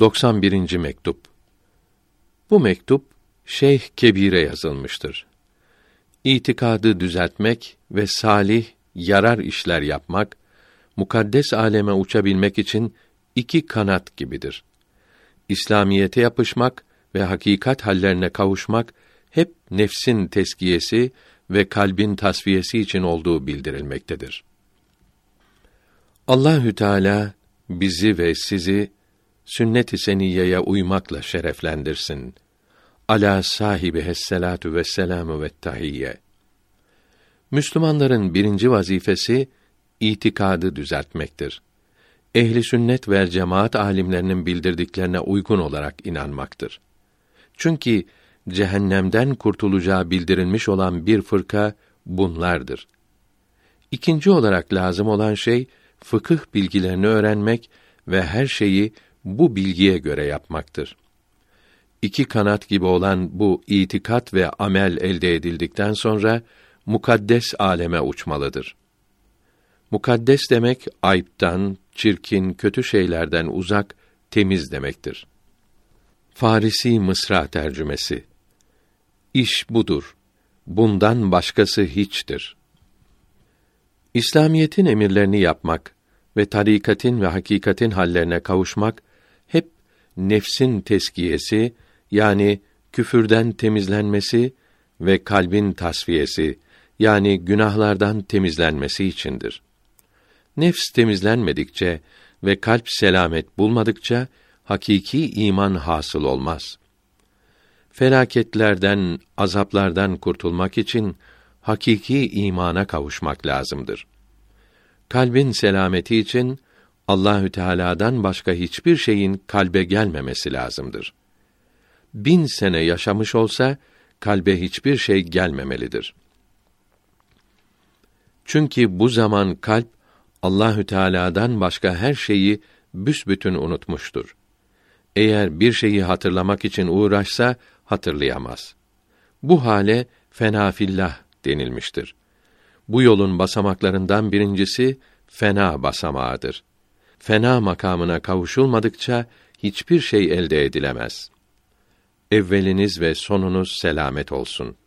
91. mektup. Bu mektup Şeyh Kebir'e yazılmıştır. İtikadı düzeltmek ve salih, yarar işler yapmak, mukaddes aleme uçabilmek için iki kanat gibidir. İslamiyete yapışmak ve hakikat hallerine kavuşmak hep nefsin teskiyesi ve kalbin tasfiyesi için olduğu bildirilmektedir. Allahü Teala bizi ve sizi sünnet-i seniyeye uymakla şereflendirsin. Ala sahibi hesselatu ve selamu ve tahiyye. Müslümanların birinci vazifesi itikadı düzeltmektir. Ehli sünnet ve cemaat alimlerinin bildirdiklerine uygun olarak inanmaktır. Çünkü cehennemden kurtulacağı bildirilmiş olan bir fırka bunlardır. İkinci olarak lazım olan şey fıkıh bilgilerini öğrenmek ve her şeyi bu bilgiye göre yapmaktır. İki kanat gibi olan bu itikat ve amel elde edildikten sonra mukaddes aleme uçmalıdır. Mukaddes demek ayıptan, çirkin, kötü şeylerden uzak, temiz demektir. Farisi Mısra tercümesi. İş budur. Bundan başkası hiçtir. İslamiyetin emirlerini yapmak ve tarikatin ve hakikatin hallerine kavuşmak nefsin teskiyesi yani küfürden temizlenmesi ve kalbin tasfiyesi yani günahlardan temizlenmesi içindir. Nefs temizlenmedikçe ve kalp selamet bulmadıkça hakiki iman hasıl olmaz. Felaketlerden, azaplardan kurtulmak için hakiki imana kavuşmak lazımdır. Kalbin selameti için Allahü Teala'dan başka hiçbir şeyin kalbe gelmemesi lazımdır. Bin sene yaşamış olsa kalbe hiçbir şey gelmemelidir. Çünkü bu zaman kalp Allahü Teala'dan başka her şeyi büsbütün unutmuştur. Eğer bir şeyi hatırlamak için uğraşsa hatırlayamaz. Bu hale fenafillah denilmiştir. Bu yolun basamaklarından birincisi fena basamağıdır. Fena makamına kavuşulmadıkça hiçbir şey elde edilemez. Evveliniz ve sonunuz selamet olsun.''